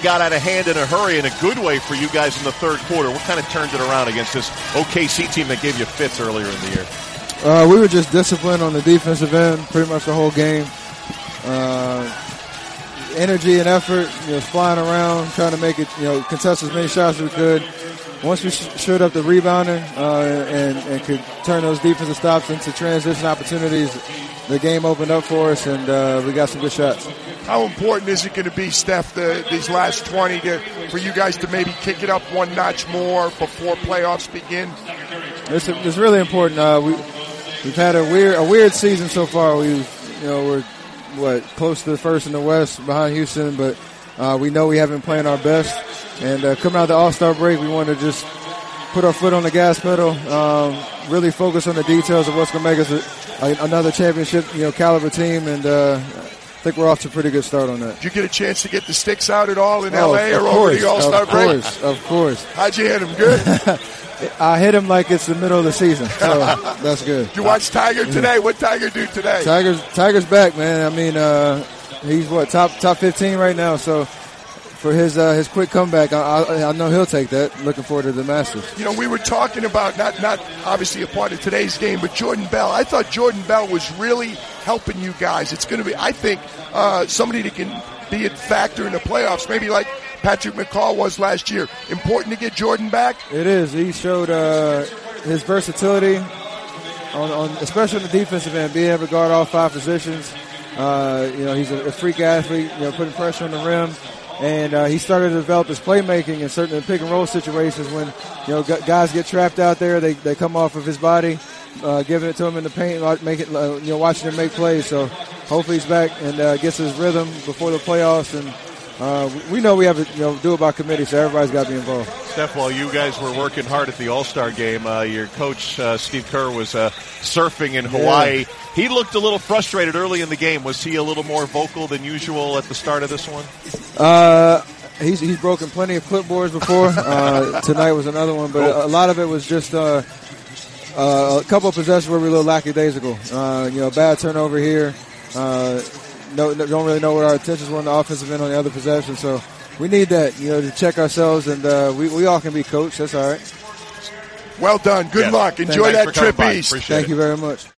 got out of hand in a hurry in a good way for you guys in the third quarter. What kind of turned it around against this OKC team that gave you fits earlier in the year? Uh, we were just disciplined on the defensive end pretty much the whole game. Uh, energy and effort, you know, flying around, trying to make it, you know, contest as many shots as we could. Once we sh- showed up the rebounding uh, and, and could turn those defensive stops into transition opportunities, the game opened up for us, and uh, we got some good shots. How important is it going to be, Steph, the, these last 20 to, for you guys to maybe kick it up one notch more before playoffs begin? It's, it's really important. Uh, we, we've had a weird, a weird season so far. We've, you know, we're, what, close to the first in the West behind Houston, but uh, we know we haven't playing our best. And uh, coming out of the All-Star break, we want to just put our foot on the gas pedal, um, really focus on the details of what's going to make us a, a, another championship, you know, caliber team. And uh, I think we're off to a pretty good start on that. Did you get a chance to get the sticks out at all in Oh, LA or of over the All-Star of break? course, of course. How'd you hit them? Good. I hit him like it's the middle of the season, so that's good. Did you watch Tiger today? What Tiger do today? Tiger's Tiger's back, man. I mean, uh, he's what top top 15 right now. So for his uh, his quick comeback, I, I, I know he'll take that. Looking forward to the Masters. You know, we were talking about not not obviously a part of today's game, but Jordan Bell. I thought Jordan Bell was really helping you guys. It's going to be, I think, uh, somebody that can be a factor in the playoffs. Maybe like Patrick McCaw was last year. Important to get Jordan back. It is. He showed uh, his versatility on, on especially on the defensive end, being able to guard all five positions. Uh, you know, he's a, a freak athlete. You know, putting pressure on the rim. And uh, he started to develop his playmaking in certain pick and roll situations when you know guys get trapped out there. They, they come off of his body, uh, giving it to him in the paint, make it, uh, you know, watching him make plays. So hopefully he's back and uh, gets his rhythm before the playoffs. And uh, we know we have to you know do it by committee, so everybody's got to be involved. Steph, while you guys were working hard at the All Star game, uh, your coach uh, Steve Kerr was uh, surfing in Hawaii. He looked a little frustrated early in the game. Was he a little more vocal than usual at the start of this one? Uh, he's he's broken plenty of clipboards before. Uh, tonight was another one, but a, a lot of it was just uh, uh, a couple of possessions where we were a little lackadaisical. Uh, you know, bad turnover here. No, no- don't really know where our intentions were on the offensive end on the other possession. So we need that, you know, to check ourselves, and uh, we we all can be coached. That's all right. Well done. Good Yeah. luck. Enjoy Thanks that trip east. Appreciate Thank it. you very much.